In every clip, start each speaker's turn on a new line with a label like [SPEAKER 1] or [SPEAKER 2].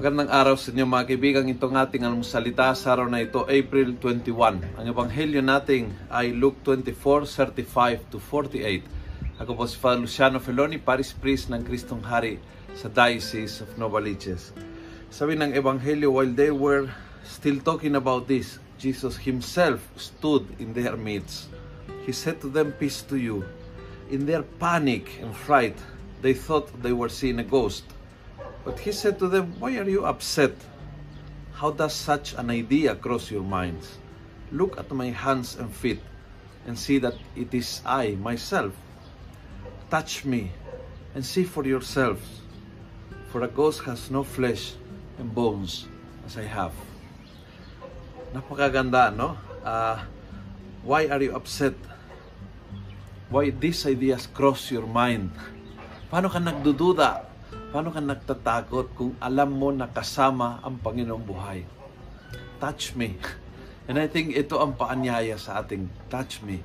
[SPEAKER 1] Magandang araw sa inyo mga kaibigan. Itong ating almusalita sa araw na ito, April 21. Ang ebanghelyo nating ay Luke 24, 35 to 48. Ako po si Father Luciano Feloni, Paris Priest ng Kristong Hari sa Diocese of Novaliches. Sabi ng ebanghelyo, while they were still talking about this, Jesus himself stood in their midst. He said to them, Peace to you. In their panic and fright, they thought they were seeing a ghost. But he said to them, Why are you upset? How does such an idea cross your minds? Look at my hands and feet and see that it is I, myself. Touch me and see for yourselves, for a ghost has no flesh and bones as I have. Napakaganda, no? Uh, why are you upset? Why these ideas cross your mind? Paano ka nagdududa? Paano ka nagtatakot kung alam mo na kasama ang Panginoong buhay? Touch me. And I think ito ang paanyaya sa ating touch me.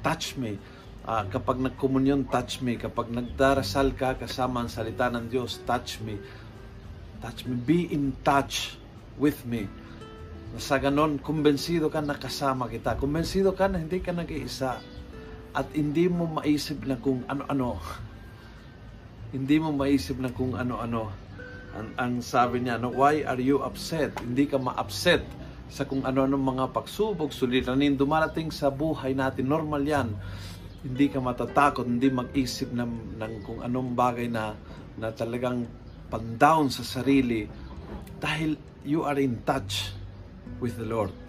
[SPEAKER 1] Touch me. Uh, kapag nagkomunyon, touch me. Kapag nagdarasal ka kasama ang salita ng Diyos, touch me. Touch me. Be in touch with me. Sa ganon, kumbensido ka na kasama kita. Kumbensido ka na hindi ka nag-iisa. At hindi mo maisip na kung ano-ano hindi mo maisip na kung ano-ano. Ang, ang sabi niya, no, why are you upset? Hindi ka ma-upset sa kung ano-ano mga pagsubok, suliranin, dumarating sa buhay natin. Normal yan. Hindi ka matatakot, hindi mag-isip ng, ng kung anong bagay na, na talagang pan-down sa sarili dahil you are in touch with the Lord.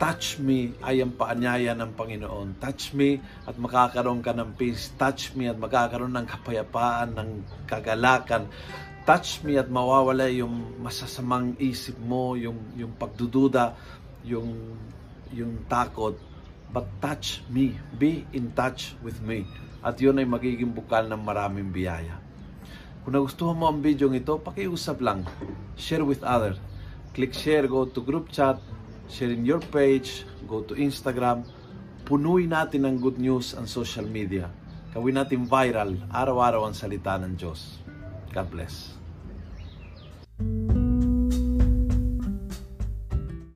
[SPEAKER 1] Touch me ay ang paanyaya ng Panginoon. Touch me at makakaroon ka ng peace. Touch me at magkakaroon ng kapayapaan, ng kagalakan. Touch me at mawawala yung masasamang isip mo, yung, yung pagdududa, yung, yung takot. But touch me. Be in touch with me. At yun ay magiging bukal ng maraming biyaya. Kung nagustuhan mo ang video ito, pakiusap lang. Share with others. Click share, go to group chat, share in your page, go to Instagram, punuin natin ng good news ang social media. Gawin natin viral, araw-araw ang salita ng Diyos. God bless.